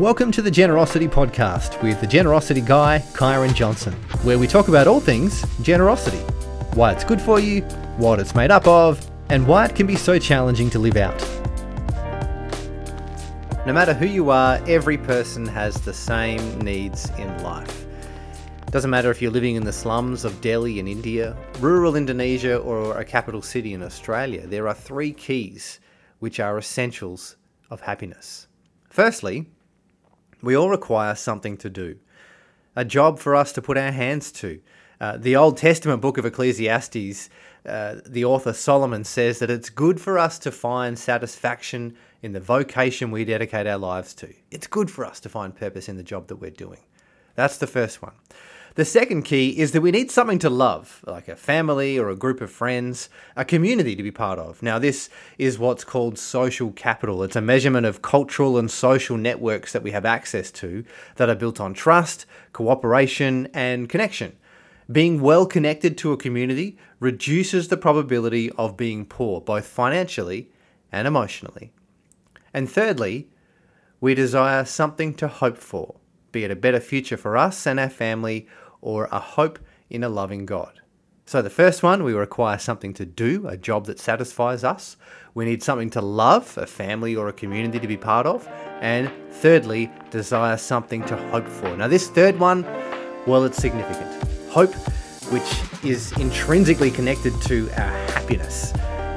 Welcome to the Generosity Podcast with the Generosity Guy, Kyron Johnson, where we talk about all things generosity why it's good for you, what it's made up of, and why it can be so challenging to live out. No matter who you are, every person has the same needs in life. Doesn't matter if you're living in the slums of Delhi in India, rural Indonesia, or a capital city in Australia, there are three keys which are essentials of happiness. Firstly, we all require something to do, a job for us to put our hands to. Uh, the Old Testament book of Ecclesiastes, uh, the author Solomon says that it's good for us to find satisfaction in the vocation we dedicate our lives to. It's good for us to find purpose in the job that we're doing. That's the first one. The second key is that we need something to love, like a family or a group of friends, a community to be part of. Now, this is what's called social capital. It's a measurement of cultural and social networks that we have access to that are built on trust, cooperation, and connection. Being well connected to a community reduces the probability of being poor, both financially and emotionally. And thirdly, we desire something to hope for be it a better future for us and our family, or a hope in a loving God. So, the first one, we require something to do, a job that satisfies us. We need something to love, a family or a community to be part of. And thirdly, desire something to hope for. Now, this third one, well, it's significant. Hope, which is intrinsically connected to our happiness.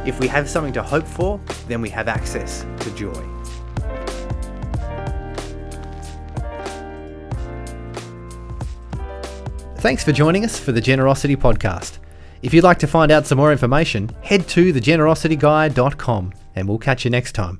If we have something to hope for, then we have access to joy. Thanks for joining us for the Generosity Podcast. If you'd like to find out some more information, head to thegenerosityguy.com and we'll catch you next time.